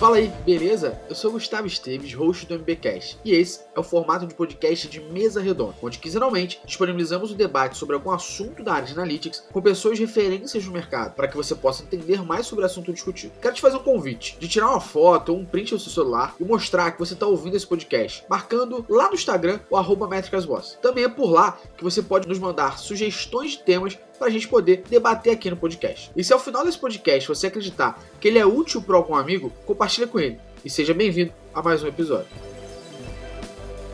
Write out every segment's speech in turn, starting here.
Fala aí, beleza? Eu sou Gustavo Esteves, host do MBcast, e esse é o formato de podcast de mesa redonda, onde quinzenalmente disponibilizamos o um debate sobre algum assunto da área de analytics com pessoas referências no mercado, para que você possa entender mais sobre o assunto discutido. Quero te fazer um convite de tirar uma foto ou um print do seu celular e mostrar que você está ouvindo esse podcast, marcando lá no Instagram o arroba. Também é por lá que você pode nos mandar sugestões de temas para a gente poder debater aqui no podcast. E se ao final desse podcast você acreditar que ele é útil para algum amigo, compartilha com ele. E seja bem-vindo a mais um episódio.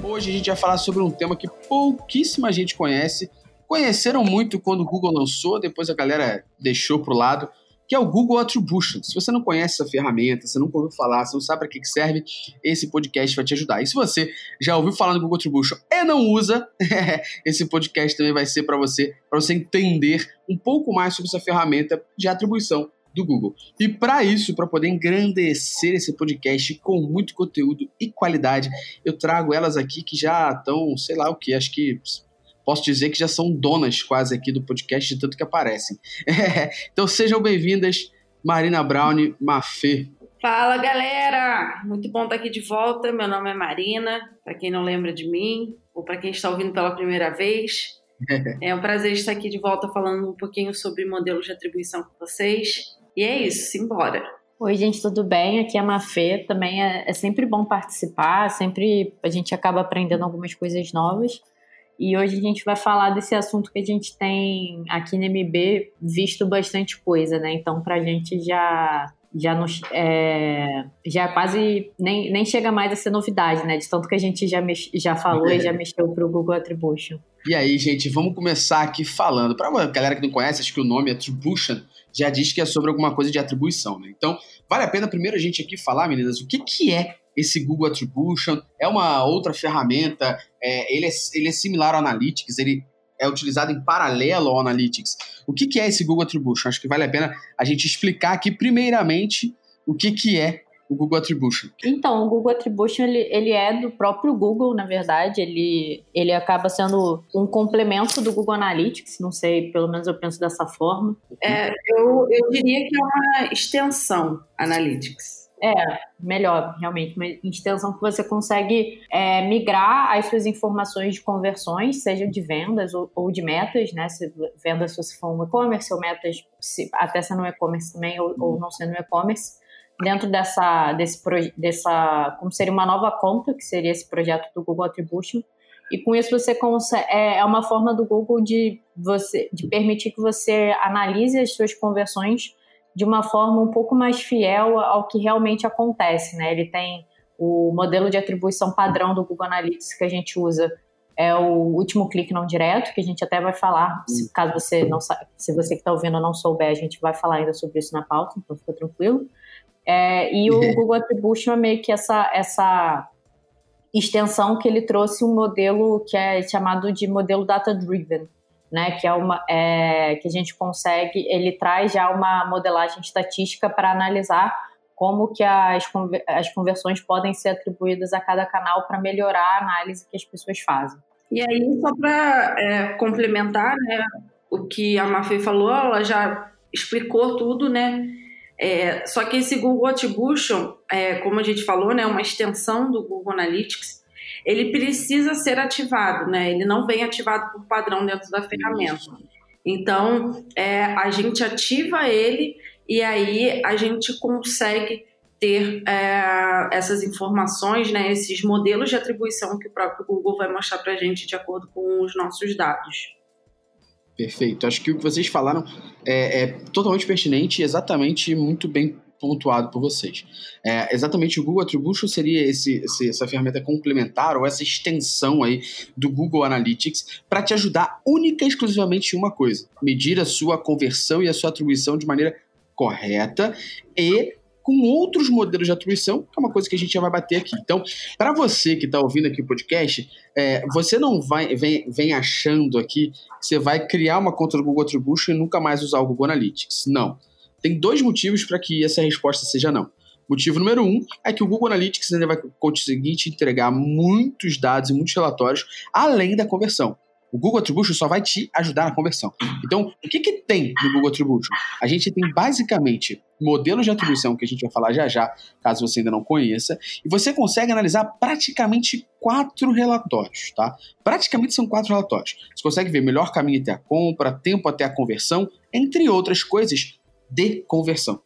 Hoje a gente vai falar sobre um tema que pouquíssima gente conhece. Conheceram muito quando o Google lançou, depois a galera deixou pro lado que é o Google Attribution. Se você não conhece essa ferramenta, você nunca ouviu falar, você não sabe para que, serve, esse podcast vai te ajudar. E se você já ouviu falar no Google Attribution e não usa, esse podcast também vai ser para você, para você entender um pouco mais sobre essa ferramenta de atribuição do Google. E para isso, para poder engrandecer esse podcast com muito conteúdo e qualidade, eu trago elas aqui que já estão, sei lá o que, acho que posso dizer que já são donas quase aqui do podcast, de tanto que aparecem. então sejam bem-vindas, Marina Brown, Mafê. Fala galera! Muito bom estar aqui de volta. Meu nome é Marina, para quem não lembra de mim, ou para quem está ouvindo pela primeira vez. é um prazer estar aqui de volta falando um pouquinho sobre modelos de atribuição com vocês. E é isso, simbora! Oi, gente, tudo bem? Aqui é a Mafê. Também é, é sempre bom participar, sempre a gente acaba aprendendo algumas coisas novas. E hoje a gente vai falar desse assunto que a gente tem aqui no MB visto bastante coisa, né? Então, pra gente já já não, é, já quase nem, nem chega mais a ser novidade, né? De tanto que a gente já, mex, já falou e já mexeu para o Google Attribution. E aí, gente, vamos começar aqui falando. Para a galera que não conhece, acho que o nome Attribution já diz que é sobre alguma coisa de atribuição, né? Então, vale a pena primeiro a gente aqui falar, meninas, o que, que é esse Google Attribution? É uma outra ferramenta, é, ele, é, ele é similar ao Analytics, ele é utilizado em paralelo ao Analytics. O que, que é esse Google Attribution? Acho que vale a pena a gente explicar aqui, primeiramente, o que, que é o Google Attribution? Então, o Google Attribution ele, ele é do próprio Google, na verdade. Ele, ele acaba sendo um complemento do Google Analytics, não sei, pelo menos eu penso dessa forma. É, eu, eu diria que é uma extensão Analytics. É, melhor, realmente. Uma extensão que você consegue é, migrar as suas informações de conversões, seja de vendas ou, ou de metas, né? Se vendas se você for um e-commerce, ou metas se, até sendo um e-commerce também, ou, ou não sendo um e-commerce, dentro dessa, desse, dessa, como seria uma nova conta, que seria esse projeto do Google Attribution. E com isso você consegue, é, é uma forma do Google de, você, de permitir que você analise as suas conversões de uma forma um pouco mais fiel ao que realmente acontece, né? Ele tem o modelo de atribuição padrão do Google Analytics que a gente usa é o último clique não direto, que a gente até vai falar, se, caso você não se você que está ouvindo não souber, a gente vai falar ainda sobre isso na pauta, então fica tranquilo. É, e o Google Attribution é meio que essa, essa extensão que ele trouxe um modelo que é chamado de modelo data driven, né, que é uma é, que a gente consegue, ele traz já uma modelagem estatística para analisar como que as, as conversões podem ser atribuídas a cada canal para melhorar a análise que as pessoas fazem. E aí, só para é, complementar né, o que a Mafê falou, ela já explicou tudo, né? É, só que esse Google Attribution, é, como a gente falou, né, é uma extensão do Google Analytics, ele precisa ser ativado, né? Ele não vem ativado por padrão dentro da ferramenta. Então, é, a gente ativa ele e aí a gente consegue ter é, essas informações, né, esses modelos de atribuição que o próprio Google vai mostrar para a gente de acordo com os nossos dados. Perfeito. Acho que o que vocês falaram é, é totalmente pertinente e exatamente muito bem pontuado por vocês. É, exatamente o Google Attribution seria esse, esse, essa ferramenta complementar ou essa extensão aí do Google Analytics para te ajudar única e exclusivamente em uma coisa: medir a sua conversão e a sua atribuição de maneira correta e com outros modelos de atribuição, que é uma coisa que a gente já vai bater aqui. Então, para você que está ouvindo aqui o podcast, é, você não vai vem, vem achando aqui que você vai criar uma conta do Google Attribution e nunca mais usar o Google Analytics. Não. Tem dois motivos para que essa resposta seja não. Motivo número um é que o Google Analytics ainda vai conseguir te entregar muitos dados e muitos relatórios além da conversão. O Google Attribution só vai te ajudar na conversão. Então, o que, que tem no Google Attribution? A gente tem basicamente modelos de atribuição que a gente vai falar já já, caso você ainda não conheça, e você consegue analisar praticamente quatro relatórios, tá? Praticamente são quatro relatórios. Você consegue ver melhor caminho até a compra, tempo até a conversão, entre outras coisas de conversão.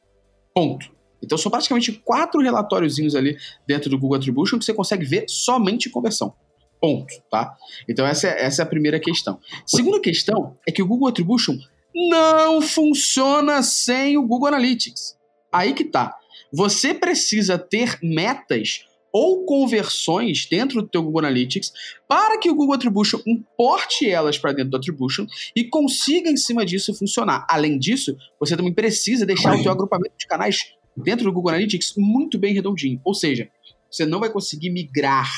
Ponto. Então são praticamente quatro relatóriozinhos ali dentro do Google Attribution que você consegue ver somente conversão. Ponto, tá? Então essa é, essa é a primeira questão. Segunda questão é que o Google Attribution não funciona sem o Google Analytics. Aí que tá. Você precisa ter metas ou conversões dentro do teu Google Analytics para que o Google Attribution importe elas para dentro do Attribution e consiga em cima disso funcionar. Além disso, você também precisa deixar o teu agrupamento de canais dentro do Google Analytics muito bem redondinho. Ou seja, você não vai conseguir migrar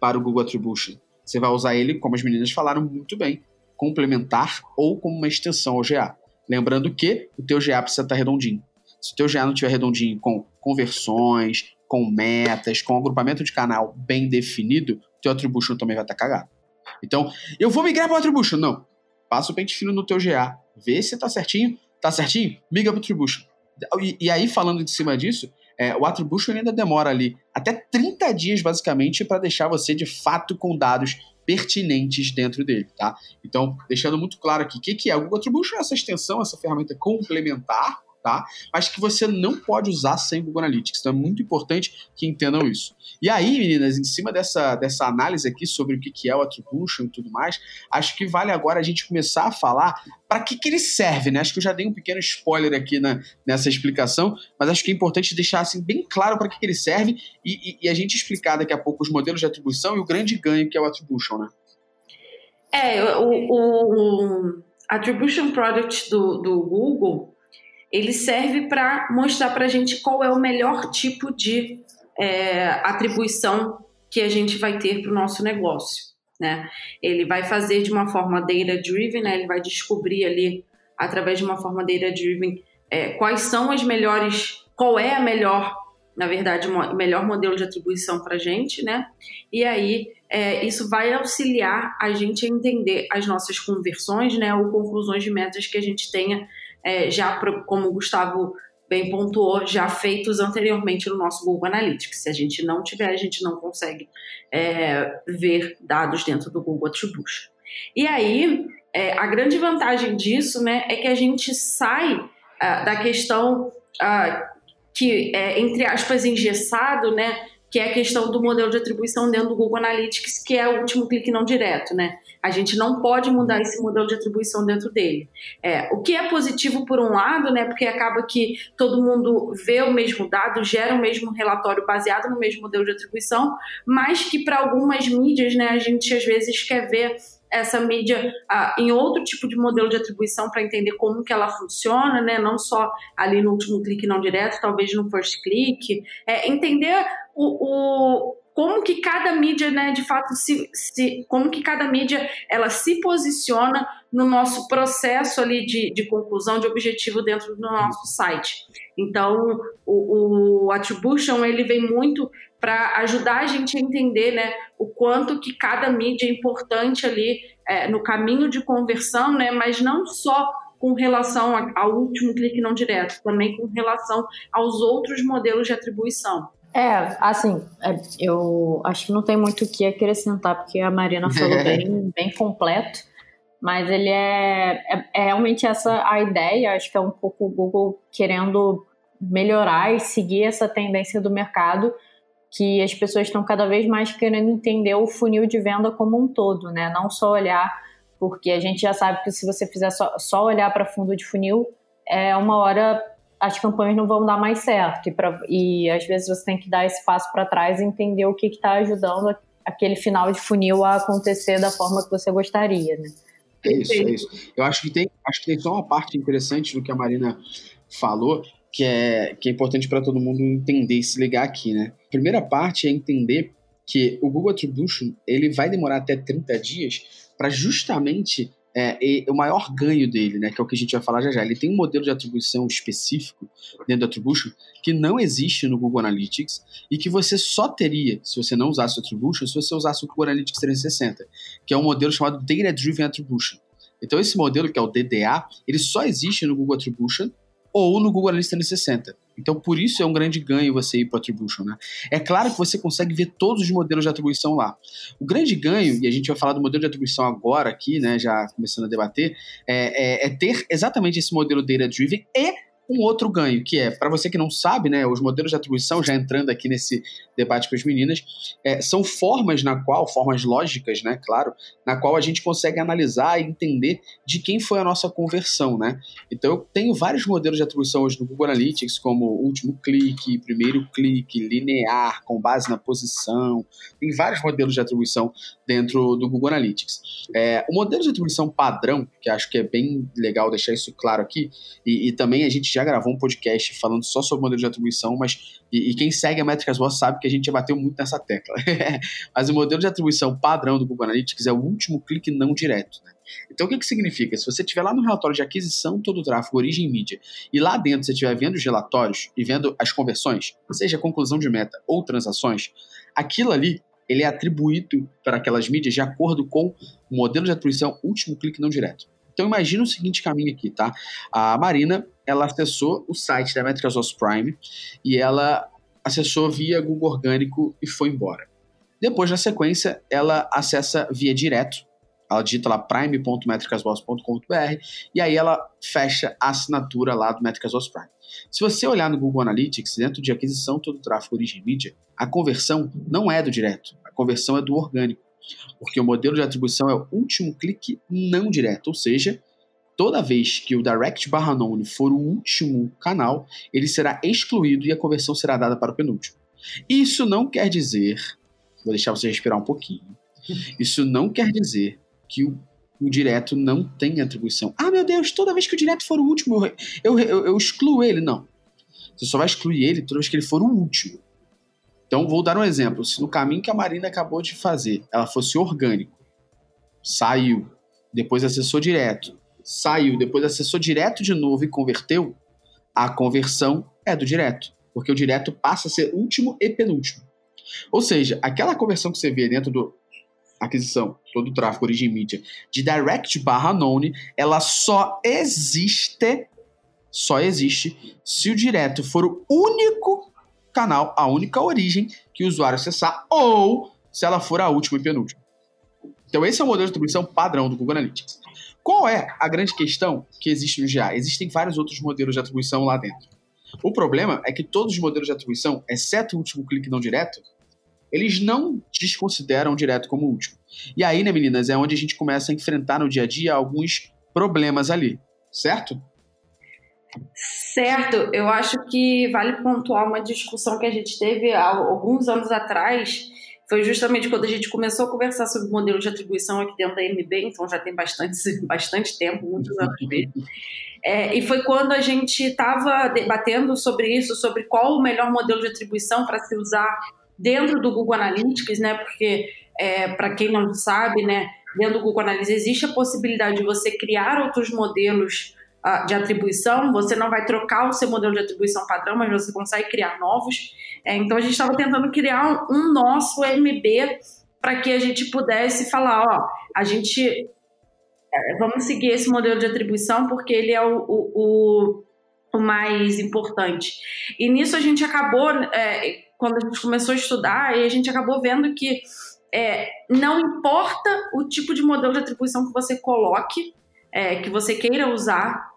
para o Google Attribution. Você vai usar ele, como as meninas falaram muito bem, complementar ou como uma extensão ao GA. Lembrando que o teu GA precisa estar redondinho. Se o teu GA não estiver redondinho com conversões, com metas, com agrupamento de canal bem definido, teu attribution também vai estar cagado. Então, eu vou migrar para o attribution. Não. Passa o pente fino no teu GA, vê se está certinho. Tá certinho? Migra para o attribution. E, e, aí, falando de cima disso, é, o attribution ainda demora ali até 30 dias, basicamente, para deixar você de fato com dados pertinentes dentro dele, tá? Então, deixando muito claro aqui, o que, que é o Google Attribution? É essa extensão, essa ferramenta complementar tá? Mas que você não pode usar sem Google Analytics. Então é muito importante que entendam isso. E aí, meninas, em cima dessa, dessa análise aqui sobre o que é o attribution e tudo mais, acho que vale agora a gente começar a falar para que, que ele serve, né? Acho que eu já dei um pequeno spoiler aqui na, nessa explicação, mas acho que é importante deixar assim bem claro para que, que ele serve e, e, e a gente explicar daqui a pouco os modelos de atribuição e o grande ganho que é o attribution, né? É, o, o Attribution Product do, do Google, ele serve para mostrar para a gente qual é o melhor tipo de é, atribuição que a gente vai ter para o nosso negócio. Né? Ele vai fazer de uma forma data-driven, né? ele vai descobrir ali, através de uma forma data-driven, é, quais são as melhores, qual é a melhor, na verdade, o melhor modelo de atribuição para a gente, né? E aí é, isso vai auxiliar a gente a entender as nossas conversões, né? Ou conclusões de metas que a gente tenha é, já, como o Gustavo bem pontuou, já feitos anteriormente no nosso Google Analytics. Se a gente não tiver, a gente não consegue é, ver dados dentro do Google Attribution. E aí, é, a grande vantagem disso né, é que a gente sai uh, da questão uh, que é, entre aspas, engessado, né, que é a questão do modelo de atribuição dentro do Google Analytics, que é o último clique não direto, né? A gente não pode mudar esse modelo de atribuição dentro dele. É, o que é positivo por um lado, né? Porque acaba que todo mundo vê o mesmo dado, gera o mesmo relatório baseado no mesmo modelo de atribuição, mas que para algumas mídias, né, a gente às vezes quer ver essa mídia ah, em outro tipo de modelo de atribuição para entender como que ela funciona, né? Não só ali no último clique não direto, talvez no first click. É, entender o, o, como que cada mídia, né, de fato, se, se, como que cada mídia ela se posiciona no nosso processo ali de, de conclusão de objetivo dentro do nosso site. Então, o, o attribution ele vem muito para ajudar a gente a entender, né, o quanto que cada mídia é importante ali é, no caminho de conversão, né, mas não só com relação ao último clique não direto, também com relação aos outros modelos de atribuição. É, assim, é, eu acho que não tem muito o que acrescentar, porque a Marina falou bem, bem completo, mas ele é, é, é, realmente essa a ideia, acho que é um pouco o Google querendo melhorar e seguir essa tendência do mercado, que as pessoas estão cada vez mais querendo entender o funil de venda como um todo, né? Não só olhar, porque a gente já sabe que se você fizer só, só olhar para fundo de funil, é uma hora as campanhas não vão dar mais certo. E, pra, e às vezes você tem que dar esse passo para trás e entender o que está ajudando aquele final de funil a acontecer da forma que você gostaria, né? É isso, é isso. Eu acho que tem, acho que tem só uma parte interessante do que a Marina falou, que é, que é importante para todo mundo entender e se ligar aqui, né? A primeira parte é entender que o Google Attribution ele vai demorar até 30 dias para justamente é, o maior ganho dele, né, que é o que a gente vai falar já já, ele tem um modelo de atribuição específico dentro do Attribution que não existe no Google Analytics e que você só teria se você não usasse o Attribution, se você usasse o Google Analytics 360, que é um modelo chamado Data Driven Attribution. Então esse modelo, que é o DDA, ele só existe no Google Attribution ou no Google Analytics 360. Então, por isso é um grande ganho você ir para o Attribution. Né? É claro que você consegue ver todos os modelos de atribuição lá. O grande ganho, e a gente vai falar do modelo de atribuição agora aqui, né, já começando a debater, é, é, é ter exatamente esse modelo Data Driven e um outro ganho, que é, para você que não sabe, né, os modelos de atribuição, já entrando aqui nesse debate com as meninas, é, são formas na qual, formas lógicas, né, claro, na qual a gente consegue analisar e entender de quem foi a nossa conversão, né. Então eu tenho vários modelos de atribuição hoje no Google Analytics, como último clique, primeiro clique, linear, com base na posição, tem vários modelos de atribuição dentro do Google Analytics. É, o modelo de atribuição padrão, que acho que é bem legal deixar isso claro aqui, e, e também a gente já já gravou um podcast falando só sobre modelo de atribuição, mas e, e quem segue a Métricas Boas sabe que a gente já bateu muito nessa tecla. mas o modelo de atribuição padrão do Google Analytics é o último clique não direto. Né? Então, o que, que significa? Se você estiver lá no relatório de aquisição todo o tráfego, origem e mídia, e lá dentro você estiver vendo os relatórios e vendo as conversões, seja conclusão de meta ou transações, aquilo ali ele é atribuído para aquelas mídias de acordo com o modelo de atribuição último clique não direto. Então imagina o seguinte caminho aqui, tá? A Marina, ela acessou o site da Métricas Prime e ela acessou via Google Orgânico e foi embora. Depois, na sequência, ela acessa via direto. Ela digita lá prime.metricasboss.com.br e aí ela fecha a assinatura lá do Métricas Prime. Se você olhar no Google Analytics, dentro de aquisição todo o tráfego origem mídia, a conversão não é do direto, a conversão é do orgânico porque o modelo de atribuição é o último clique não direto, ou seja, toda vez que o direct barra none for o último canal, ele será excluído e a conversão será dada para o penúltimo. Isso não quer dizer, vou deixar você respirar um pouquinho, isso não quer dizer que o, o direto não tem atribuição. Ah, meu Deus, toda vez que o direto for o último, eu, eu, eu, eu excluo ele. Não. Você só vai excluir ele toda vez que ele for o último. Então, vou dar um exemplo. Se no caminho que a Marina acabou de fazer, ela fosse orgânico, saiu, depois acessou direto, saiu, depois acessou direto de novo e converteu, a conversão é do direto, porque o direto passa a ser último e penúltimo. Ou seja, aquela conversão que você vê dentro do aquisição, todo o tráfego origem mídia, de direct barra known, ela só existe, só existe se o direto for o único canal a única origem que o usuário acessar ou se ela for a última e penúltima. Então esse é o modelo de atribuição padrão do Google Analytics. Qual é a grande questão que existe no GA? Existem vários outros modelos de atribuição lá dentro. O problema é que todos os modelos de atribuição, exceto o último clique não direto, eles não desconsideram direto como último. E aí, né, meninas, é onde a gente começa a enfrentar no dia a dia alguns problemas ali, certo? Certo, eu acho que vale pontuar uma discussão que a gente teve há alguns anos atrás. Foi justamente quando a gente começou a conversar sobre o modelo de atribuição aqui dentro da MB, então já tem bastante, bastante tempo, muitos anos mesmo. É, e foi quando a gente estava debatendo sobre isso, sobre qual o melhor modelo de atribuição para se usar dentro do Google Analytics, né? Porque, é, para quem não sabe, né, dentro do Google Analytics existe a possibilidade de você criar outros modelos de atribuição, você não vai trocar o seu modelo de atribuição padrão, mas você consegue criar novos. É, então a gente estava tentando criar um, um nosso MB para que a gente pudesse falar, ó, a gente é, vamos seguir esse modelo de atribuição porque ele é o, o, o, o mais importante. E nisso a gente acabou, é, quando a gente começou a estudar, e a gente acabou vendo que é, não importa o tipo de modelo de atribuição que você coloque, é, que você queira usar,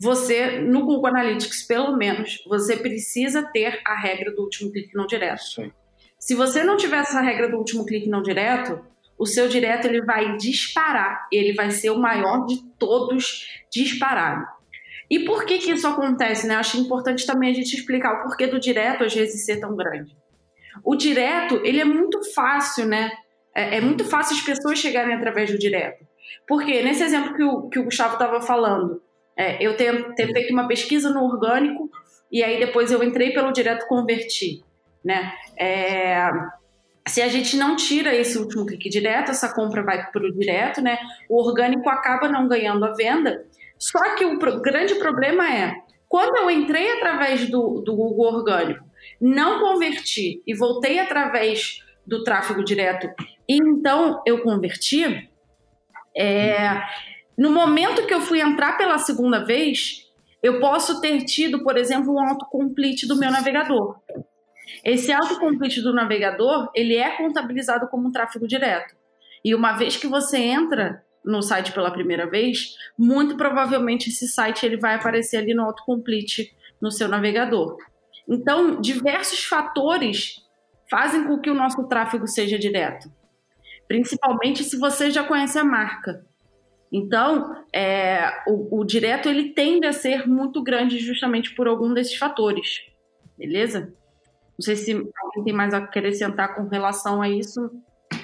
você, no Google Analytics, pelo menos, você precisa ter a regra do último clique não direto. Sim. Se você não tiver essa regra do último clique não direto, o seu direto ele vai disparar, ele vai ser o maior de todos disparado. E por que que isso acontece, né? Acho importante também a gente explicar o porquê do direto às vezes ser tão grande. O direto, ele é muito fácil, né? É, é muito fácil as pessoas chegarem através do direto. Porque nesse exemplo que o, que o Gustavo estava falando, é, eu ter, ter feito uma pesquisa no orgânico e aí depois eu entrei pelo direto converti, né? É, se a gente não tira esse último clique direto, essa compra vai para o direto, né? O orgânico acaba não ganhando a venda. Só que o pro, grande problema é quando eu entrei através do, do Google orgânico, não converti e voltei através do tráfego direto, e então eu converti. É, no momento que eu fui entrar pela segunda vez, eu posso ter tido, por exemplo, um autocomplete do meu navegador. Esse autocomplete do navegador, ele é contabilizado como um tráfego direto. E uma vez que você entra no site pela primeira vez, muito provavelmente esse site ele vai aparecer ali no autocomplete no seu navegador. Então, diversos fatores fazem com que o nosso tráfego seja direto. Principalmente se você já conhece a marca. Então, é, o, o direto ele tende a ser muito grande justamente por algum desses fatores. Beleza? Não sei se alguém tem mais a acrescentar com relação a isso,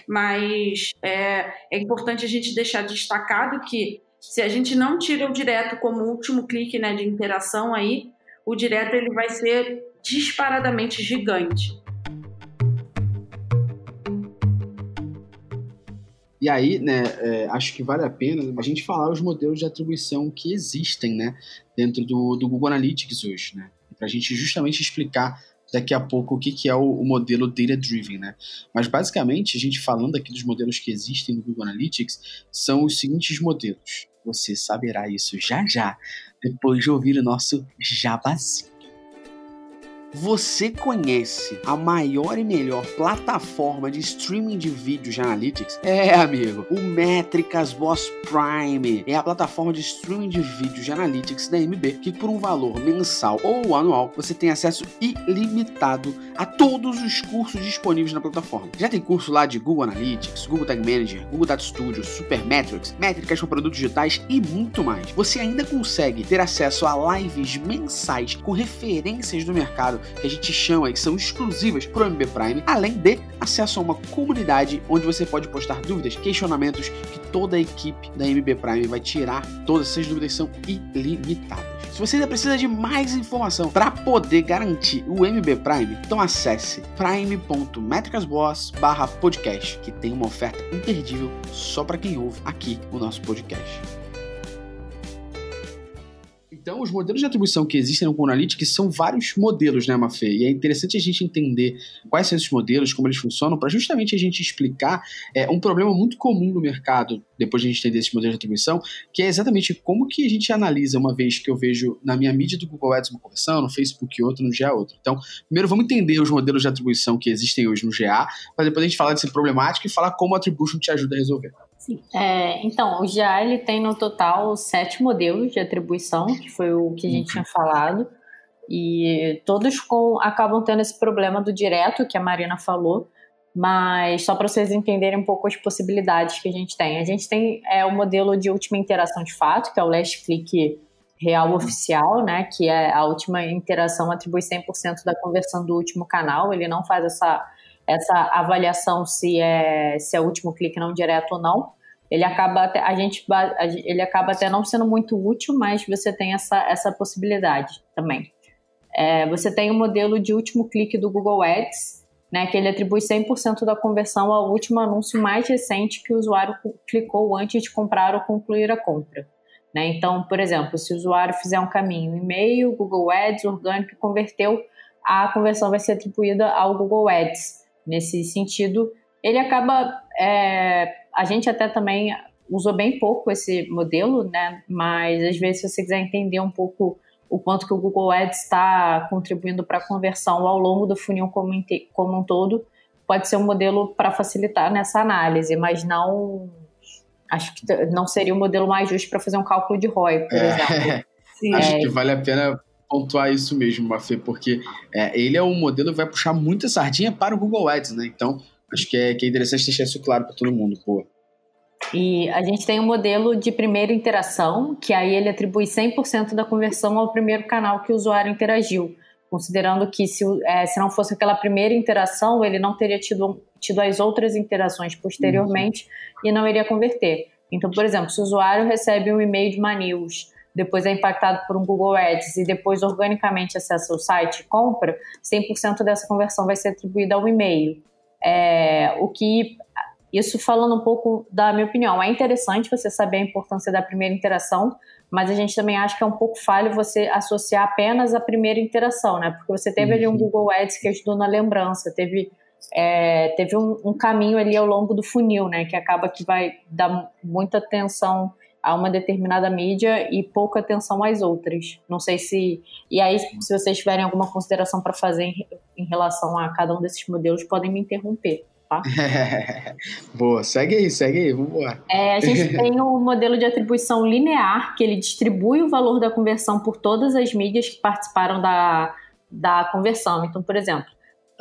mas é, é importante a gente deixar destacado que se a gente não tira o direto como último clique né, de interação aí, o direto ele vai ser disparadamente gigante. E aí, né, é, acho que vale a pena a gente falar os modelos de atribuição que existem, né, dentro do, do Google Analytics hoje, né, para a gente justamente explicar daqui a pouco o que, que é o, o, modelo Data Driven, né? Mas basicamente, a gente falando aqui dos modelos que existem no Google Analytics, são os seguintes modelos. Você saberá isso já já, depois de ouvir o nosso jabazinho. Você conhece a maior e melhor plataforma de streaming de vídeos de analytics? É, amigo, o Métricas Boss Prime é a plataforma de streaming de vídeos de analytics da MB que por um valor mensal ou anual você tem acesso ilimitado a todos os cursos disponíveis na plataforma. Já tem curso lá de Google Analytics, Google Tag Manager, Google Data Studio, Supermetrics, métricas para produtos digitais e muito mais. Você ainda consegue ter acesso a lives mensais com referências do mercado que a gente chama e que são exclusivas para o MB Prime, além de acesso a uma comunidade onde você pode postar dúvidas, questionamentos que toda a equipe da MB Prime vai tirar. Todas essas dúvidas são ilimitadas. Se você ainda precisa de mais informação para poder garantir o MB Prime, então acesse prime.metricasboss/podcast, que tem uma oferta imperdível só para quem ouve aqui o nosso podcast. Então, os modelos de atribuição que existem no Google Analytics são vários modelos, né, Mafê? E é interessante a gente entender quais são esses modelos, como eles funcionam, para justamente a gente explicar é, um problema muito comum no mercado, depois de a gente entender esses modelos de atribuição, que é exatamente como que a gente analisa uma vez que eu vejo na minha mídia do Google Ads uma conversão, no Facebook outra, no GA outra. Então, primeiro vamos entender os modelos de atribuição que existem hoje no GA, para depois a gente falar desse problemático e falar como o Attribution te ajuda a resolver. Sim. É, então, o GA ele tem no total sete modelos de atribuição, que foi o que a gente tinha falado, e todos com, acabam tendo esse problema do direto que a Marina falou, mas só para vocês entenderem um pouco as possibilidades que a gente tem. A gente tem é, o modelo de última interação de fato, que é o last click real oficial, né, que é a última interação atribui 100% da conversão do último canal, ele não faz essa essa avaliação se é se é o último clique não direto ou não ele acaba até, a gente ele acaba até não sendo muito útil, mas você tem essa, essa possibilidade também. É, você tem o modelo de último clique do Google Ads, né, que ele atribui 100% da conversão ao último anúncio mais recente que o usuário clicou antes de comprar ou concluir a compra. Né? Então, por exemplo, se o usuário fizer um caminho e-mail, Google Ads, orgânico e converteu, a conversão vai ser atribuída ao Google Ads. Nesse sentido, ele acaba é, a gente até também usou bem pouco esse modelo, né? Mas às vezes, se você quiser entender um pouco o quanto que o Google Ads está contribuindo para a conversão ao longo do funil como, como um todo, pode ser um modelo para facilitar nessa análise, mas não acho que não seria o modelo mais justo para fazer um cálculo de ROI, por é, exemplo. Sim, acho é, que vale a pena pontuar isso mesmo, Mafê, porque é, ele é um modelo que vai puxar muita sardinha para o Google Ads, né? Então, Acho que é, que é interessante deixar isso claro para todo mundo, pô. E a gente tem um modelo de primeira interação, que aí ele atribui 100% da conversão ao primeiro canal que o usuário interagiu, considerando que se, é, se não fosse aquela primeira interação, ele não teria tido, tido as outras interações posteriormente uhum. e não iria converter. Então, por exemplo, se o usuário recebe um e-mail de Manils, depois é impactado por um Google Ads e depois organicamente acessa o site e compra, 100% dessa conversão vai ser atribuída ao e-mail. É, o que isso falando um pouco da minha opinião, é interessante você saber a importância da primeira interação, mas a gente também acha que é um pouco falho você associar apenas a primeira interação, né? Porque você teve uhum. ali um. Google Ads que ajudou na lembrança, teve, é, teve um, um, caminho ali ao longo do funil, né? Que acaba que vai dar muita atenção a uma determinada mídia e pouca atenção às outras. Não sei se. E aí, se vocês tiverem alguma consideração para fazer em, em relação a cada um desses modelos, podem me interromper tá? Boa, segue aí, segue aí, vamos embora. É, a gente tem o um modelo de atribuição linear, que ele distribui o valor da conversão por todas as mídias que participaram da, da conversão. Então, por exemplo,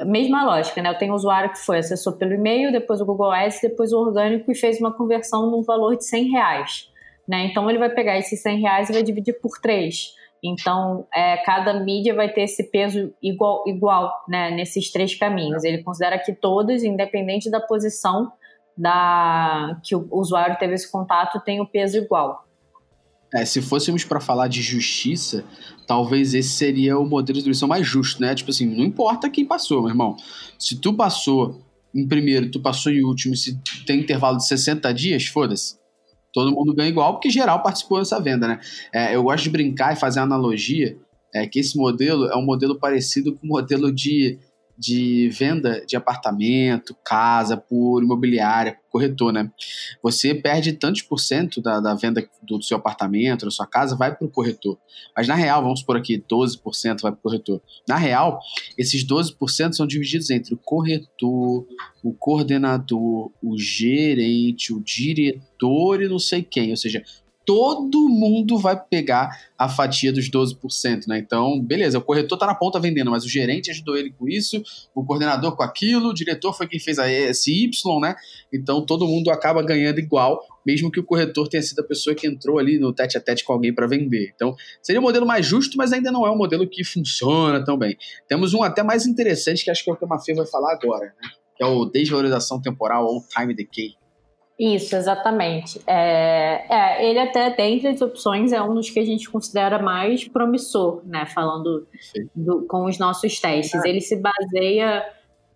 mesma lógica, né? Eu tenho um usuário que foi, acessou pelo e-mail, depois o Google Ads, depois o orgânico e fez uma conversão num valor de 100 reais. Né? Então, ele vai pegar esses 100 reais e vai dividir por 3. Então, é, cada mídia vai ter esse peso igual, igual né, nesses três caminhos. Ele considera que todos, independente da posição da que o usuário teve esse contato, tem o peso igual. É, se fôssemos para falar de justiça, talvez esse seria o modelo de distribuição mais justo, né? Tipo assim, não importa quem passou, meu irmão. Se tu passou em primeiro, tu passou em último, se tem intervalo de 60 dias, foda-se todo mundo ganha igual, porque geral participou dessa venda, né? É, eu gosto de brincar e fazer analogia é, que esse modelo é um modelo parecido com o modelo de de venda de apartamento, casa, por imobiliária, por corretor, né? Você perde tantos por cento da, da venda do seu apartamento, da sua casa, vai para o corretor. Mas na real, vamos por aqui, 12% vai para o corretor. Na real, esses 12% são divididos entre o corretor, o coordenador, o gerente, o diretor e não sei quem. Ou seja, todo mundo vai pegar a fatia dos 12%, né? Então, beleza, o corretor tá na ponta vendendo, mas o gerente ajudou ele com isso, o coordenador com aquilo, o diretor foi quem fez a SY, né? Então, todo mundo acaba ganhando igual, mesmo que o corretor tenha sido a pessoa que entrou ali no tete a tete com alguém para vender. Então, seria o um modelo mais justo, mas ainda não é um modelo que funciona tão bem. Temos um até mais interessante que acho que é o que a vai falar agora, né? Que é o desvalorização temporal ou time decay. Isso, exatamente. É, é, ele até, dentre as opções, é um dos que a gente considera mais promissor, né? Falando do, com os nossos testes. É. Ele se baseia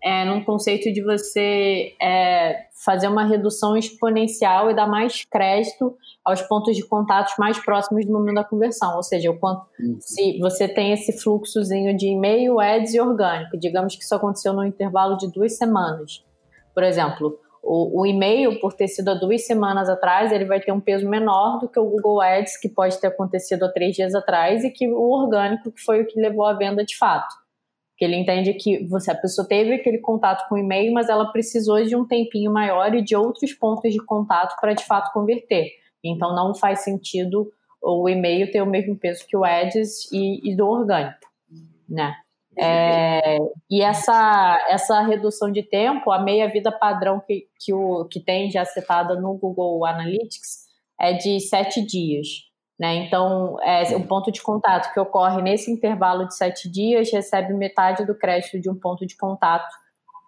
é, num conceito de você é, fazer uma redução exponencial e dar mais crédito aos pontos de contatos mais próximos do momento da conversão. Ou seja, o quanto, uhum. se você tem esse fluxozinho de e-mail, ads e orgânico, digamos que isso aconteceu no intervalo de duas semanas. Por exemplo, o, o, e-mail, por ter sido há duas semanas atrás, ele vai ter um peso menor do que o Google Ads, que pode ter acontecido há três dias atrás, e que o orgânico, que foi o que levou à venda de fato. Que ele entende que você, a pessoa teve aquele contato com o e-mail, mas ela precisou de um tempinho maior e de outros pontos de contato para de fato converter. Então não faz sentido o e-mail ter o mesmo peso que o Ads e, e do orgânico, né? É, e essa, essa redução de tempo, a meia-vida padrão que, que, o, que tem já citada no Google Analytics é de sete dias. Né? Então, é, um ponto de contato que ocorre nesse intervalo de sete dias recebe metade do crédito de um ponto de contato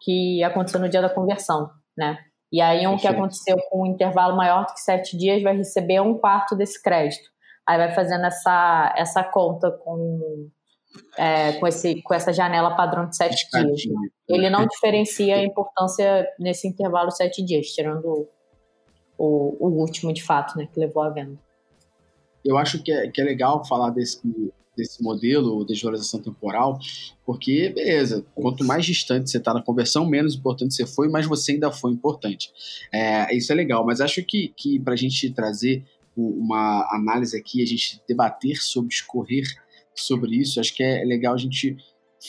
que aconteceu no dia da conversão. Né? E aí, um que aconteceu com um intervalo maior do que sete dias vai receber um quarto desse crédito. Aí vai fazendo essa, essa conta com é, com, esse, com essa janela padrão de sete dias. Né? Ele não diferencia a importância nesse intervalo de sete dias, tirando o, o último de fato, né, que levou à venda. Eu acho que é, que é legal falar desse, desse modelo de valorização temporal, porque, beleza, quanto mais distante você está na conversão, menos importante você foi, mas você ainda foi importante. É, isso é legal, mas acho que, que para a gente trazer uma análise aqui, a gente debater sobre escorrer sobre isso, acho que é legal a gente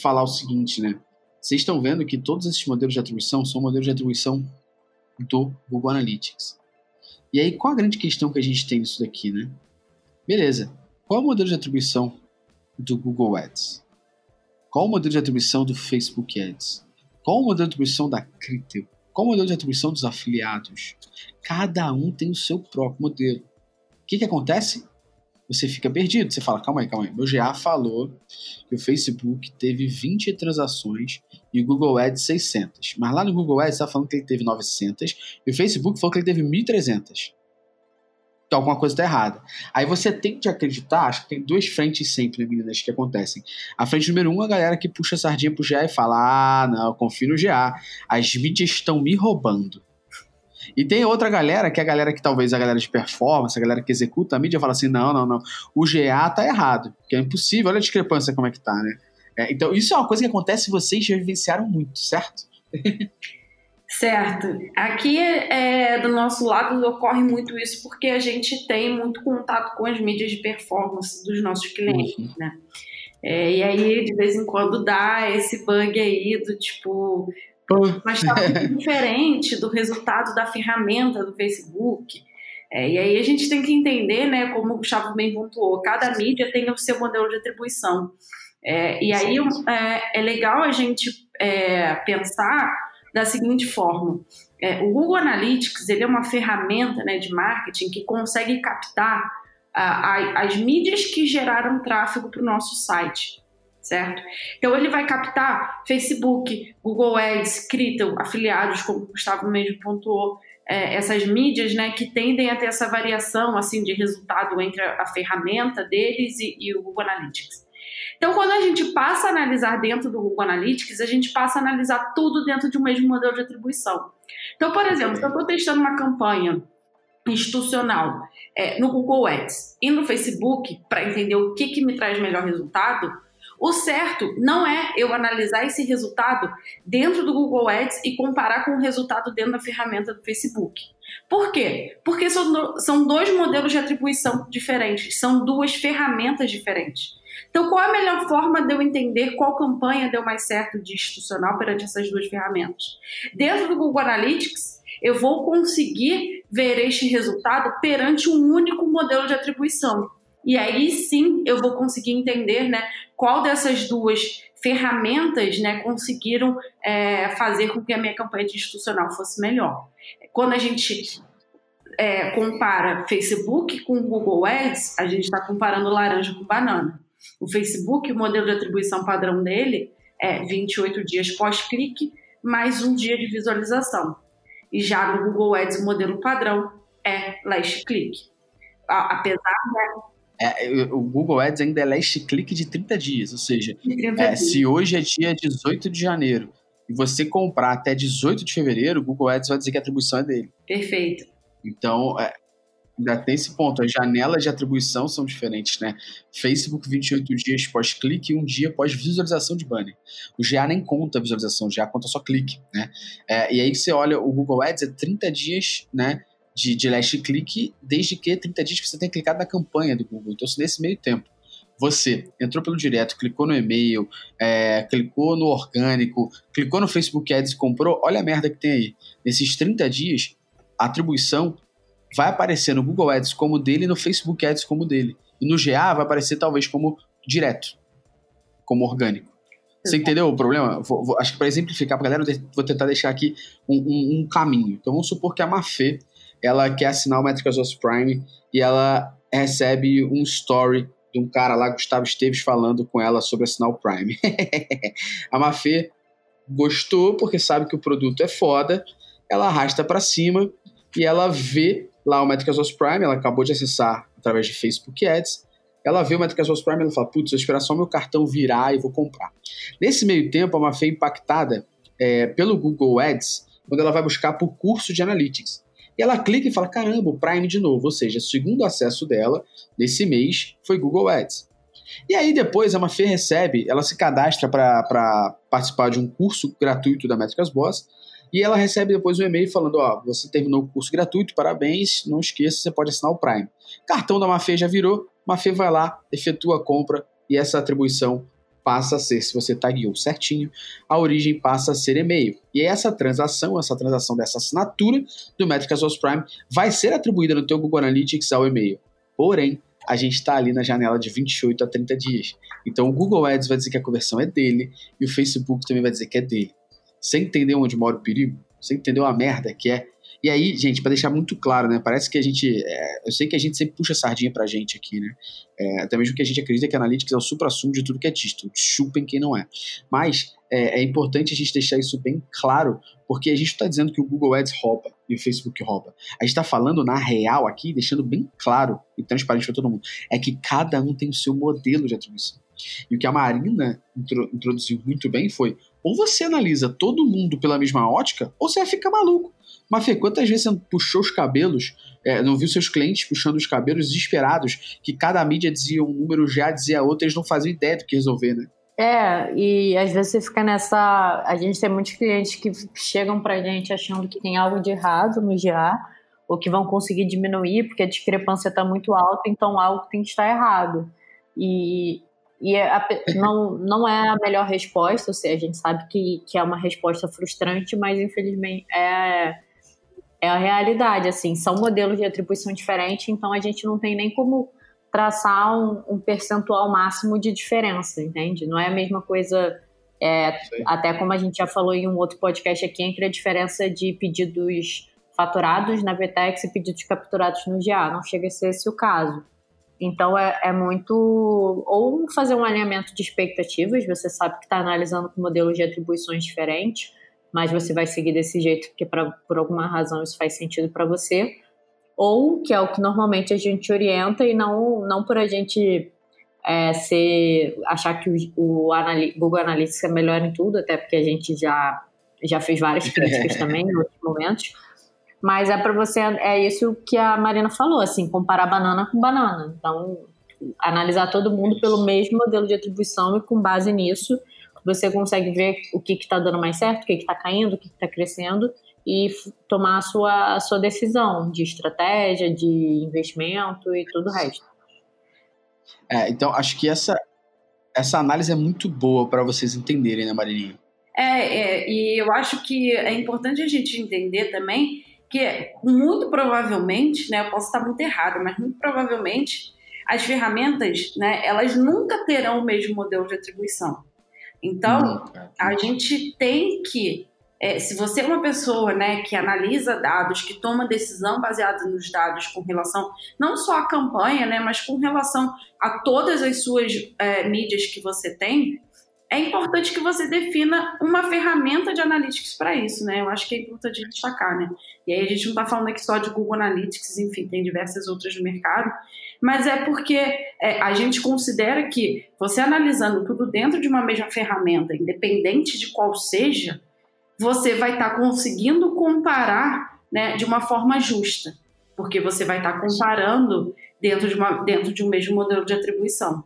falar o seguinte, né? Vocês estão vendo que todos esses modelos de atribuição são modelos de atribuição do Google Analytics. E aí, qual a grande questão que a gente tem nisso daqui, né? Beleza. Qual é o modelo de atribuição do Google Ads? Qual o modelo de atribuição do Facebook Ads? Qual o modelo de atribuição da Crypto? Qual o modelo de atribuição dos afiliados? Cada um tem o seu próprio modelo. O que, que acontece? Você fica perdido. Você fala, calma aí, calma aí. Meu GA falou que o Facebook teve 20 transações e o Google Ads 600. Mas lá no Google Ads está falando que ele teve 900 e o Facebook falou que ele teve 1.300. alguma coisa está errada. Aí você tem que acreditar, acho que tem duas frentes sempre, meninas, que acontecem. A frente número um, a galera que puxa a sardinha pro GA e fala: ah, não, eu confio no GA, as mídias estão me roubando. E tem outra galera, que é a galera que talvez a galera de performance, a galera que executa a mídia, fala assim: não, não, não, o GA tá errado, que é impossível, olha a discrepância como é que tá, né? É, então, isso é uma coisa que acontece e vocês já vivenciaram muito, certo? Certo. Aqui, é, do nosso lado, ocorre muito isso porque a gente tem muito contato com as mídias de performance dos nossos clientes, uhum. né? É, e aí, de vez em quando, dá esse bug aí do tipo, mas está muito diferente do resultado da ferramenta do Facebook. É, e aí a gente tem que entender, né, como o Gustavo bem pontuou, cada mídia tem o seu modelo de atribuição. É, e aí é, é, legal a gente é, pensar da seguinte forma: é, o Google Analytics ele é uma ferramenta né, de marketing que consegue captar a, a, as mídias que geraram tráfego para o nosso site certo? Então ele vai captar Facebook, Google Ads, Critel, afiliados, como o Gustavo mesmo pontuou, é, essas mídias, né, que tendem a ter essa variação, assim, de resultado entre a, a ferramenta deles e, e, o Google Analytics. Então, quando a gente passa a analisar dentro do Google Analytics, a gente passa a analisar tudo dentro de um mesmo modelo de atribuição. Então, por exemplo, se eu estou testando uma campanha institucional é, no Google Ads e no Facebook para entender o que, que me traz melhor resultado, o certo não é eu analisar esse resultado dentro do Google Ads e comparar com o resultado dentro da ferramenta do Facebook. Por quê? Porque são, dois modelos de atribuição diferentes, são duas ferramentas diferentes. Então, qual é a melhor forma de eu entender qual campanha deu mais certo de institucional perante essas duas ferramentas? Dentro do Google Analytics, eu vou conseguir ver este resultado perante um único modelo de atribuição. E aí sim eu vou conseguir entender né, qual dessas duas ferramentas né, conseguiram é, fazer com que a minha campanha institucional fosse melhor. Quando a gente é, compara Facebook com Google Ads, a gente está comparando laranja com banana. O Facebook, o modelo de atribuição padrão dele é 28 dias pós-clique, mais um dia de visualização. E já no Google Ads, o modelo padrão é last click. Apesar né, é, o Google Ads ainda é last click de 30 dias, ou seja, é, se hoje é dia 18 de janeiro e você comprar até 18 de fevereiro, o Google Ads vai dizer que a atribuição é dele. Perfeito. Então, é, ainda tem esse ponto. As janelas de atribuição são diferentes, né? Facebook 28 dias pós-clique e um dia pós-visualização de banner. O GA nem conta visualização, o GA conta só clique, né? É, e aí você olha, o Google Ads é 30 dias, né? De, de last click, desde que 30 dias que você tenha clicado na campanha do Google. Então, se nesse meio tempo você entrou pelo direto, clicou no e-mail, é, clicou no orgânico, clicou no Facebook Ads e comprou, olha a merda que tem aí. Nesses 30 dias, a atribuição vai aparecer no Google Ads como dele e no Facebook Ads como dele. E no GA vai aparecer talvez como direto, como orgânico. Você entendeu o problema? Vou, vou, acho que para exemplificar para galera, vou tentar deixar aqui um, um, um, caminho. Então vamos supor que a Mafê ela quer assinar o Métricas Prime e ela recebe um story de um cara lá, Gustavo Esteves, falando com ela sobre assinar o Prime. a Mafê gostou porque sabe que o produto é foda, ela arrasta para cima e ela vê lá o Métricas Prime, ela acabou de acessar através de Facebook Ads, ela vê o Métricas Prime e ela fala, putz, vou esperar só meu cartão virar e vou comprar. Nesse meio tempo, a Mafê é impactada é, pelo Google Ads, quando ela vai buscar por curso de Analytics. E ela clica e fala: caramba, o Prime de novo. Ou seja, o segundo acesso dela nesse mês foi Google Ads. E aí depois a Mafê recebe, ela se cadastra para participar de um curso gratuito da Métricas Boss. E ela recebe depois um e-mail falando: Ó, você terminou o curso gratuito, parabéns, não esqueça, você pode assinar o Prime. Cartão da Mafê já virou, Mafê vai lá, efetua a compra e essa atribuição passa a ser, se você tagueou certinho, a origem passa a ser e-mail. E essa transação, essa transação dessa assinatura do Métricas Source Prime vai ser atribuída no teu Google Analytics ao e-mail. Porém, a gente está ali na janela de 28 a 30 dias. Então o Google Ads vai dizer que a conversão é dele e o Facebook também vai dizer que é dele. Você entendeu onde mora o perigo? Você entendeu a merda que é? E aí, gente, para deixar muito claro, né? Parece que a gente. É, eu sei que a gente sempre puxa sardinha pra gente aqui, né? É, até mesmo que a gente acredita que a Analytics é o supra-sumo de tudo que é disto. Chupem quem não é. Mas é, é, importante a gente deixar isso bem claro, porque a gente está dizendo que o Google Ads rouba e o Facebook rouba. A gente está falando na real aqui, deixando bem claro e transparente para todo mundo, é que cada um tem o seu modelo de atribuição. E o que a Marina introduziu muito bem foi: ou você analisa todo mundo pela mesma ótica, ou você vai ficar maluco. Mas, Fê, quantas vezes você puxou os cabelos, é, não viu seus clientes puxando os cabelos desesperados, que cada mídia dizia um número, já dizia outro, eles não faziam ideia do que resolver, né? É, e às vezes você fica nessa. A gente tem muitos clientes que chegam pra gente achando que tem algo de errado no GA, ou que vão conseguir diminuir porque a discrepância está muito alta, então algo tem que estar errado. E, e é a, não, não é a melhor resposta, ou seja, a gente sabe que, que é uma resposta frustrante, mas infelizmente é é a realidade, assim, são modelos de atribuição diferentes, então a gente não tem nem como traçar um, um percentual máximo de diferença, entende? Não é a mesma coisa, é, até como a gente já falou em um outro podcast aqui, entre a diferença de pedidos faturados na VTEX e pedidos capturados no GA, não chega a ser esse o caso. Então é, é muito. Ou fazer um alinhamento de expectativas, você sabe que está analisando com modelos de atribuições diferentes, mas você vai seguir desse jeito porque pra, por alguma razão isso faz sentido para você, ou que é o que normalmente a gente orienta e não, não por a gente é, ser, achar que o, o Google Analytics é melhor em tudo, até porque a gente já, já fez várias críticas também em outros momentos, mas é para você, é isso que a Marina falou, assim, comparar banana com banana. Então, analisar todo mundo pelo mesmo modelo de atribuição e com base nisso você consegue ver o que está dando mais certo, o que está caindo, o que está crescendo e tomar a sua, a sua decisão de estratégia, de investimento e tudo o resto. É, então, acho que essa, essa análise é muito boa para vocês entenderem, né, Marilinha? É, é, e eu acho que é importante a gente entender também que muito provavelmente, né, eu posso estar muito errado, mas muito provavelmente as ferramentas, né, elas nunca terão o mesmo modelo de atribuição. Então, a gente tem que, é, se você é uma pessoa né, que analisa dados, que toma decisão baseada nos dados com relação não só à campanha, né, mas com relação a todas as suas é, mídias que você tem, é importante que você defina uma ferramenta de analytics para isso, né? Eu acho que é importante destacar, né? E aí a gente não está falando aqui só de Google Analytics, enfim, tem diversas outras no mercado, mas é porque é, a gente considera que você analisando tudo dentro de uma mesma ferramenta, independente de qual seja, você vai estar tá conseguindo comparar né, de uma forma justa, porque você vai estar tá comparando dentro de, uma, dentro de um mesmo modelo de atribuição.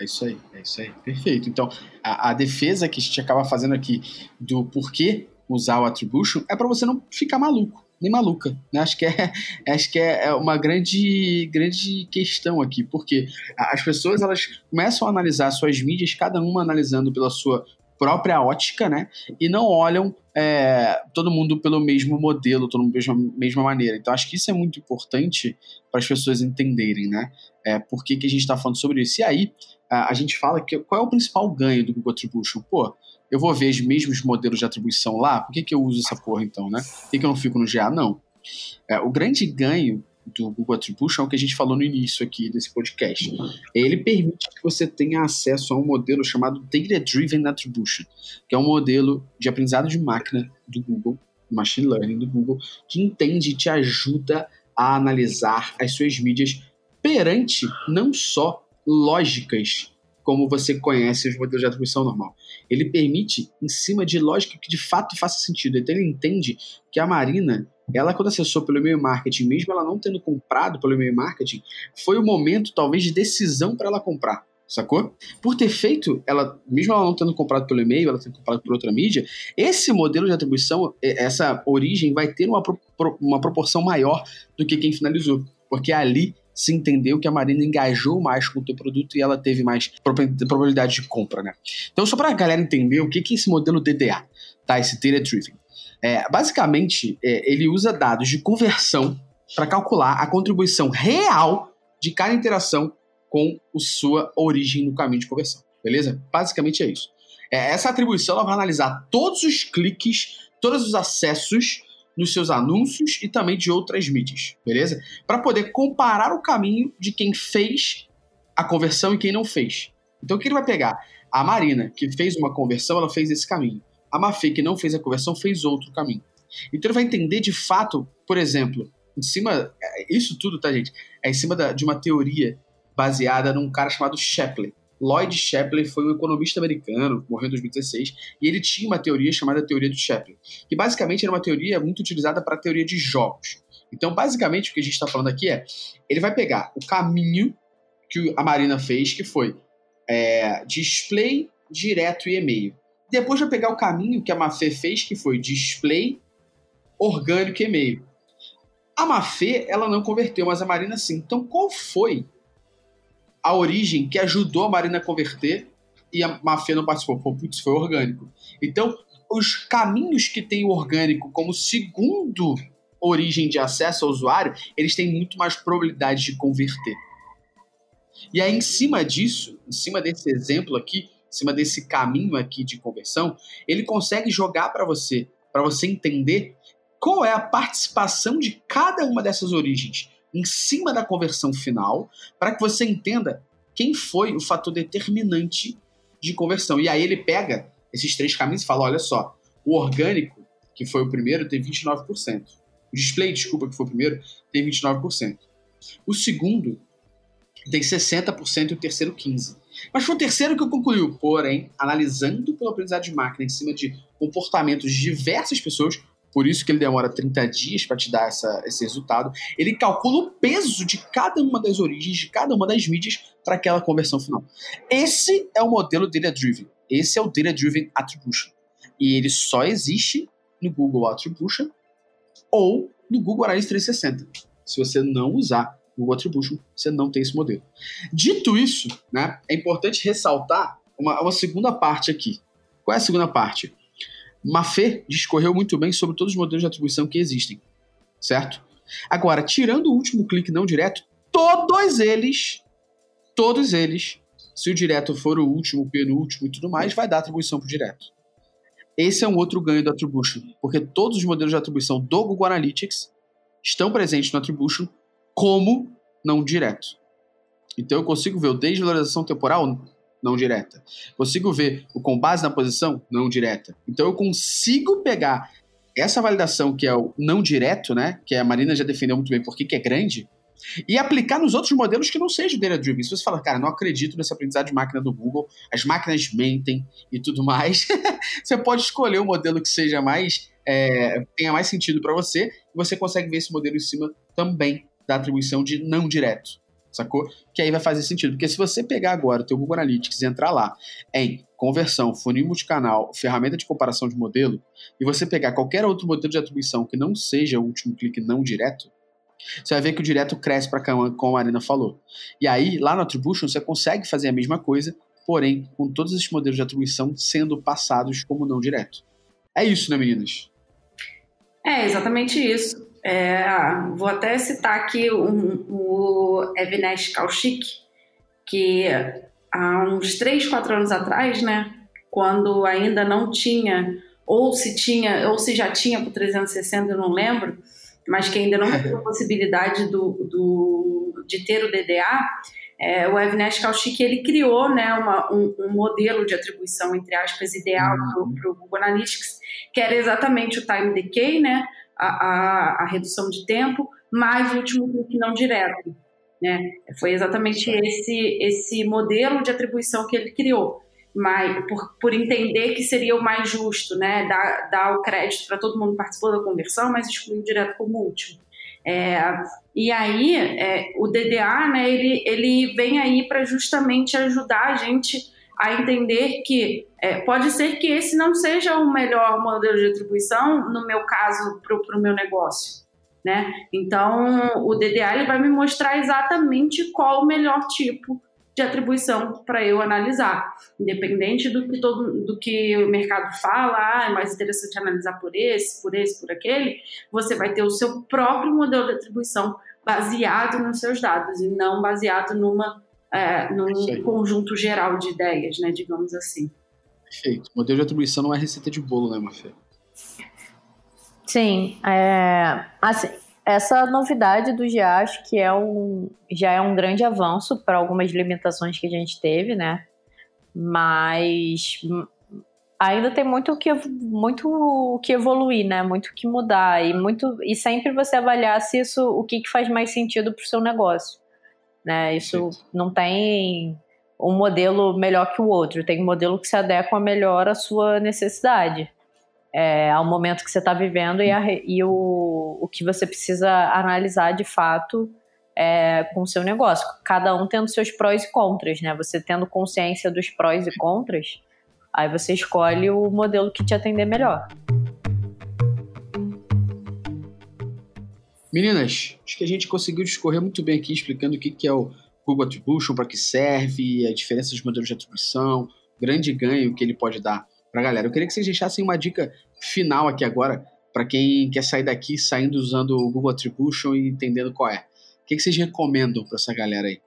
É isso aí, é isso aí. Perfeito. Então, a, a defesa que a gente acaba fazendo aqui do porquê usar o attribution é para você não ficar maluco, nem maluca. Né? Acho que, é, acho que é, é uma grande, grande questão aqui, porque as pessoas elas começam a analisar suas mídias, cada uma analisando pela sua própria ótica, né? E não olham é, todo mundo pelo mesmo modelo, todo mundo pela mesma, mesma maneira. Então, acho que isso é muito importante para as pessoas entenderem, né? É, por que, que a gente está falando sobre isso. E aí, a, gente fala que qual é o principal ganho do Google Attribution? Pô, eu vou ver os mesmos modelos de atribuição lá, por que, que eu uso essa porra então, né? Por que, que eu não fico no GA? Não. É, o grande ganho do Google Attribution é o que a gente falou no início aqui desse podcast. Ele permite que você tenha acesso a um modelo chamado Data Driven Attribution, que é um modelo de aprendizado de máquina do Google, Machine Learning do Google, que entende e te ajuda a analisar as suas mídias perante não só lógicas como você conhece os modelos de atribuição normal. Ele permite em cima de lógica que de fato faça sentido. Então ele entende que a Marina ela quando acessou pelo e-mail marketing, mesmo ela não tendo comprado pelo e-mail marketing, foi o momento talvez de decisão para ela comprar. Sacou? Por ter feito, ela, mesmo ela não tendo comprado pelo e-mail, ela tendo comprado por outra mídia, esse modelo de atribuição, essa origem vai ter uma, uma proporção maior do que quem finalizou. Porque ali se entendeu que a Marina engajou mais com o teu produto e ela teve mais probabilidade de compra, né? Então, só para a galera entender o que é esse modelo DDA, tá? Esse Data Driven. É, basicamente, é, ele usa dados de conversão para calcular a contribuição real de cada interação com a sua origem no caminho de conversão, beleza? Basicamente é isso. É, essa atribuição ela vai analisar todos os cliques, todos os acessos nos seus anúncios e também de outras mídias, beleza? Para poder comparar o caminho de quem fez a conversão e quem não fez. Então, o que ele vai pegar? A Marina, que fez uma conversão, ela fez esse caminho. A Mafê, que não fez a conversão, fez outro caminho. Então, ele vai entender de fato, por exemplo, em cima. É, isso tudo, tá, gente? É em cima da, de uma teoria baseada num cara chamado Shapley. Lloyd Shapley foi um economista americano, morreu em 2016, e ele tinha uma teoria chamada teoria do Shapley, que basicamente era uma teoria muito utilizada para a teoria de jogos. Então, basicamente, o que a gente está falando aqui é: ele vai pegar o caminho que a Marina fez, que foi é, display direto e e-mail. Depois vai pegar o caminho que a Mafê fez, que foi display orgânico e e-mail. A Mafê, ela não converteu, mas a Marina sim. Então, qual foi a origem que ajudou a Marina a converter e a Mafia não participou. Pô, putz, foi orgânico. Então, os caminhos que tem o orgânico como segundo origem de acesso ao usuário, eles têm muito mais probabilidade de converter. E aí, em cima disso, em cima desse exemplo aqui, em cima desse caminho aqui de conversão, ele consegue jogar para você, para você entender qual é a participação de cada uma dessas origens em cima da conversão final, para que você entenda quem foi o fator determinante de conversão. E aí ele pega esses três caminhos e fala: olha só, o orgânico, que foi o primeiro, teve 29%. O display, desculpa, que foi o primeiro, teve 29%. O segundo tem 60% e o terceiro 15%. Mas foi o terceiro que eu concluiu. Porém, analisando pelo aprendizado de máquina em cima de comportamentos de diversas pessoas, por isso que ele demora 30 dias para te dar essa, esse resultado. Ele calcula o peso de cada uma das origens, de cada uma das mídias para aquela conversão final. Esse é o modelo Data Driven. Esse é o Data Driven Attribution. E ele só existe no Google Attribution ou no Google Analytics 360. Se você não usar Google Attribution, você não tem esse modelo. Dito isso, né, é importante ressaltar uma, uma segunda parte aqui. Qual é a segunda parte? Maffei discorreu muito bem sobre todos os modelos de atribuição que existem, certo? Agora, tirando o último clique não direto, todos eles, todos eles, se o direto for o último, o penúltimo e tudo mais, vai dar atribuição para o direto. Esse é um outro ganho do Attribution, porque todos os modelos de atribuição do Google Analytics estão presentes no Attribution como não direto. Então eu consigo ver o desvalorização temporal não direta. Consigo ver o com base na posição? Não direta. Então eu consigo pegar essa validação que é o não direto, né? Que a Marina já defendeu muito bem por que é grande, e aplicar nos outros modelos que não sejam data driven. Se você fala, cara, não acredito nessa aprendizado de máquina do Google, as máquinas mentem e tudo mais, você pode escolher o um modelo que seja mais é, tenha mais sentido para você e você consegue ver esse modelo em cima também da atribuição de não direto sacou? Que aí vai fazer sentido. Porque se você pegar agora o teu Google Analytics e entrar lá em conversão, funil multicanal, ferramenta de comparação de modelo, e você pegar qualquer outro modelo de atribuição que não seja o último clique não direto, você vai ver que o direto cresce para cá, como a Marina falou. E aí, lá no Attribution, você consegue fazer a mesma coisa, porém, com todos esses modelos de atribuição sendo passados como não direto. É isso, né, meninas? É exatamente isso. É, vou até citar aqui um, o Evnesh Kaushik, que há uns 3, 4 anos atrás, né, quando ainda não tinha, ou se tinha, ou se já tinha para 360, eu não lembro, mas que ainda não tinha a possibilidade do, do, de ter o DDA, é, o Evnesh Kaushik ele criou né, uma, um, um, modelo de atribuição, entre aspas, ideal uhum. para o Google Analytics, que era exatamente o time decay, né, a, a, a redução de tempo, mais o último clique não direto. Né? Foi exatamente esse, esse modelo de atribuição que ele criou, mas por, por entender que seria o mais justo, né? dar, dar o crédito para todo mundo que participou da conversão, mas excluir o direto como último. É, e aí, é, o DDA, né, ele, ele vem aí para justamente ajudar a gente a entender que é, pode ser que esse não seja o melhor modelo de atribuição, no meu caso, para o meu negócio. Né? Então, o DDA ele vai me mostrar exatamente qual o melhor tipo de atribuição para eu analisar, independente do que todo, do que o mercado fala, ah, é mais interessante analisar por esse, por esse, por aquele. Você vai ter o seu próprio modelo de atribuição baseado nos seus dados e não baseado numa é, num conjunto geral de ideias, né, digamos assim. Perfeito. O modelo de atribuição não é receita de bolo, né, Mafê? Sim, é, assim, essa novidade do acho que é um, já é um grande avanço para algumas limitações que a gente teve, né? Mas ainda tem muito que muito que evoluir, né? Muito que mudar e muito e sempre você avaliar se isso o que, que faz mais sentido para o seu negócio, né? Isso não tem um modelo melhor que o outro, tem um modelo que se adequa melhor à sua necessidade, é, ao momento que você está vivendo e, a, e o, o que você precisa analisar de fato é, com o seu negócio. Cada um tendo seus prós e contras, né? Você tendo consciência dos prós e contras Aí você escolhe o modelo que te atender melhor. Meninas, acho que a gente conseguiu discorrer muito bem aqui explicando o que é o Google Attribution, para que serve, a diferença dos modelos de atribuição, grande ganho que ele pode dar para a galera. Eu queria que vocês deixassem uma dica final aqui agora para quem quer sair daqui saindo usando o Google Attribution e entendendo qual é. O que vocês recomendam para essa galera aí?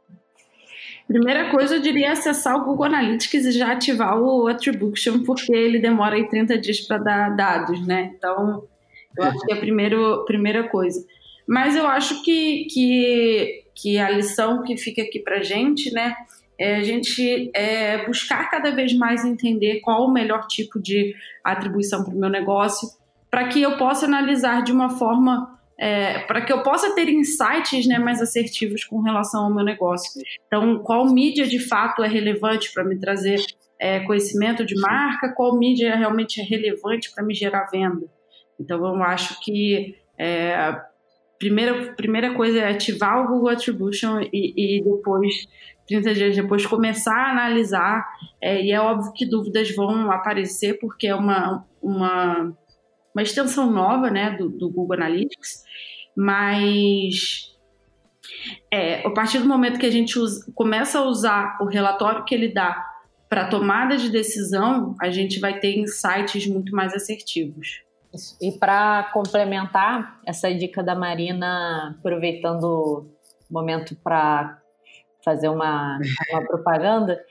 Primeira coisa, eu diria acessar o Google Analytics e já ativar o Attribution, porque ele demora aí 30 dias para dar dados, né? Então, eu acho que é a primeiro, primeira coisa. Mas eu acho que, que, que a lição que fica aqui para gente, né, é a gente é, buscar cada vez mais entender qual o melhor tipo de atribuição para o meu negócio, para que eu possa analisar de uma forma é, para que eu possa ter insights né, mais assertivos com relação ao meu negócio. Então, qual mídia de fato é relevante para me trazer é, conhecimento de marca, qual mídia realmente é relevante para me gerar venda. Então, eu acho que é, a primeira, primeira coisa é ativar o Google Attribution e, e depois 30 dias depois começar a analisar, é, e é óbvio que dúvidas vão aparecer, porque é uma, uma uma extensão nova né, do, do Google Analytics, mas é, a partir do momento que a gente usa, começa a usar o relatório que ele dá para tomada de decisão, a gente vai ter insights muito mais assertivos. E para complementar essa dica da Marina, aproveitando o momento para fazer uma, uma propaganda,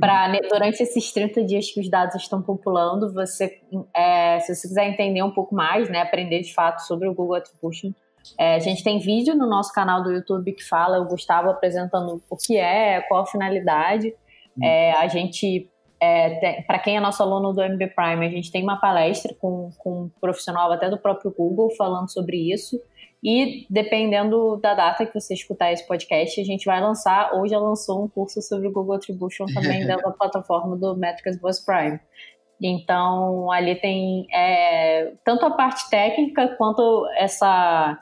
para durante esses 30 dias que os dados estão populando, você, é, se você quiser entender um pouco mais, né, aprender de fato sobre o Google Attribution, é, a gente tem vídeo no nosso canal do YouTube que fala, o Gustavo apresentando o que é, qual a finalidade. É, a gente, é, para quem é nosso aluno do MB Prime, a gente tem uma palestra com, com um profissional até do próprio Google falando sobre isso. E dependendo da data que você escutar esse podcast, a gente vai lançar, ou já lançou um curso sobre o Google Attribution também da plataforma do Métricas Boas Prime. Então, ali tem é, tanto a parte técnica quanto essa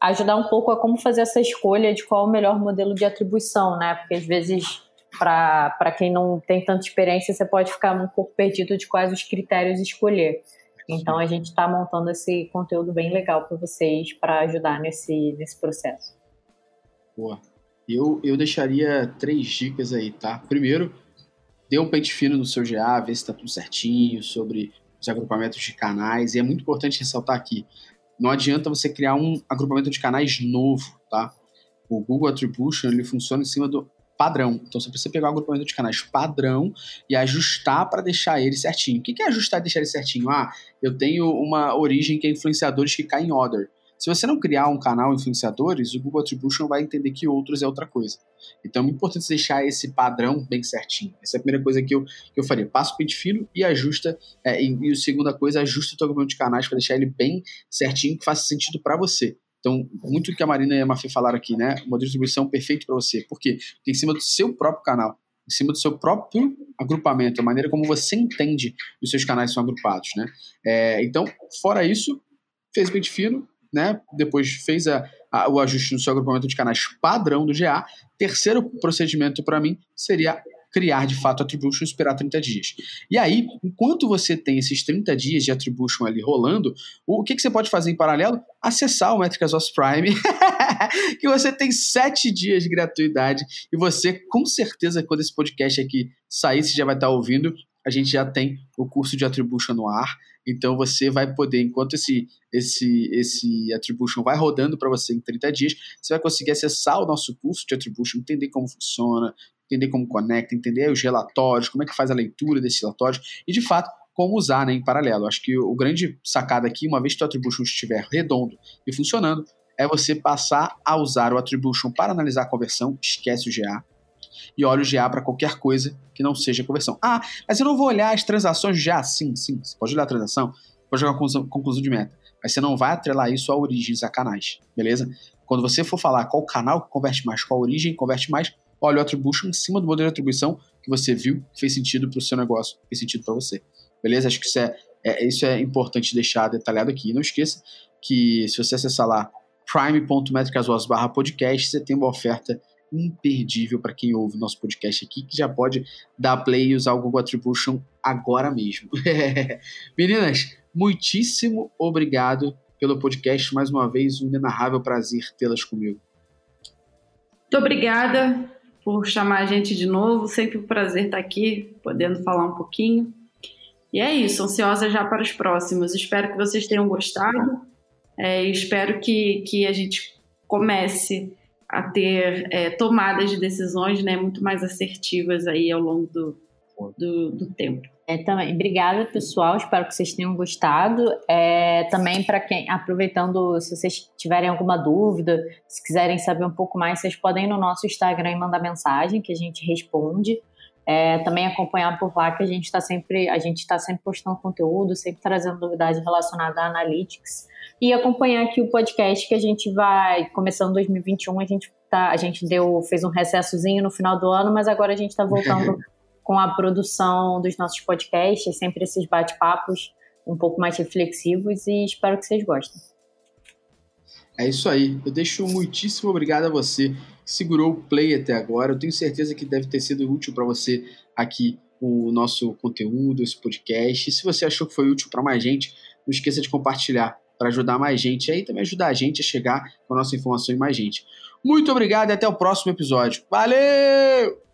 ajudar um pouco a como fazer essa escolha de qual é o melhor modelo de atribuição, né? Porque às vezes, para quem não tem tanta experiência, você pode ficar um pouco perdido de quais os critérios escolher. Então a gente está montando esse conteúdo bem legal para vocês para ajudar nesse, nesse processo. Boa. Eu, eu deixaria três dicas aí, tá? Primeiro, dê um pente fino no seu GA, vê se está tudo certinho, sobre os agrupamentos de canais. E é muito importante ressaltar aqui: não adianta você criar um agrupamento de canais novo, tá? O Google Attribution ele funciona em cima do padrão. Então você precisa pegar o agrupamento de canais padrão e ajustar para deixar ele certinho. O que é ajustar e deixar ele certinho? Ah, eu tenho uma origem que é influenciadores que caem em order. Se você não criar um canal influenciadores, o Google Attribution vai entender que outros é outra coisa. Então é muito importante deixar esse padrão bem certinho. Essa é a primeira coisa que eu, que eu faria. Passa o pente fino e ajusta. É, e, e a segunda coisa, ajusta o teu agrupamento de canais para deixar ele bem certinho, que faça sentido para você. Então, muito que a Marina e a Mafê falaram aqui, né? O modelo de distribuição perfeito para você. Por quê? Porque em cima do seu próprio canal, em cima do seu próprio agrupamento, a maneira como você entende os seus canais são agrupados, né? É, então, fora isso, fez pente fino, né? Depois fez a, a, o ajuste no seu agrupamento de canais padrão do GA. Terceiro procedimento para mim seria criar de fato attribution e esperar 30 dias. E aí, enquanto você tem esses 30 dias de attribution ali rolando, o que, que você pode fazer em paralelo? Acessar o Métricas OS Prime, que você tem 7 dias de gratuidade e você, com certeza, quando esse podcast aqui sair, você já vai estar ouvindo, a gente já tem o curso de attribution no ar. Então você vai poder, enquanto esse esse esse attribution vai rodando para você em 30 dias, você vai conseguir acessar o nosso curso de attribution, entender como funciona, entender como conecta, entender os relatórios, como é que faz a leitura desses relatórios e, de fato, como usar né, em paralelo. Acho que o grande sacada aqui, uma vez que o attribution estiver redondo e funcionando, é você passar a usar o attribution para analisar a conversão, esquece o GA, e olha o GA para qualquer coisa que não seja conversão. Ah, mas eu não vou olhar as transações GA. Sim, sim, você pode olhar a transação, pode jogar a conclusão de meta, mas você não vai atrelar isso à origem a canais, beleza? Quando você for falar qual canal converte mais, qual origem converte mais, olha o attribution em cima do modelo de atribuição que você viu, que fez sentido para o seu negócio, fez sentido para você. Beleza? Acho que isso é, é, isso é importante deixar detalhado aqui. E não esqueça que se você acessar lá prime.metricasvoz.podcast, podcast, você tem uma oferta imperdível para quem ouve nosso podcast aqui, que já pode dar play e usar o Google Attribution agora mesmo. Meninas, muitíssimo obrigado pelo podcast. Mais uma vez, um inenarrável prazer tê-las comigo. Muito obrigada por chamar a gente de novo. Sempre um prazer estar aqui, podendo falar um pouquinho. E é isso, ansiosa já para os próximos. Espero que vocês tenham gostado. É, espero que, que a gente comece a ter é, tomadas de decisões né, muito mais assertivas aí ao longo do, do, do tempo. É, também, obrigada, pessoal. Espero que vocês tenham gostado. É, também, para quem, aproveitando, se vocês tiverem alguma dúvida, se quiserem saber um pouco mais, vocês podem ir no nosso Instagram e mandar mensagem que a gente responde. É, também acompanhar por lá que a gente está sempre, a gente está sempre postando conteúdo, sempre trazendo novidades relacionadas a analytics e acompanhar aqui o podcast que a gente vai começando 2021, a gente tá, a gente deu fez um recessozinho no final do ano, mas agora a gente está voltando com a produção dos nossos podcasts, sempre esses bate-papos um pouco mais reflexivos e espero que vocês gostem. É isso aí. Eu deixo muitíssimo obrigado a você que segurou o play até agora. Eu tenho certeza que deve ter sido útil para você aqui o nosso conteúdo, esse podcast. E se você achou que foi útil para mais gente, não esqueça de compartilhar para ajudar mais gente aí também ajudar a gente a chegar com a nossa informação em mais gente. Muito obrigado e até o próximo episódio. Valeu!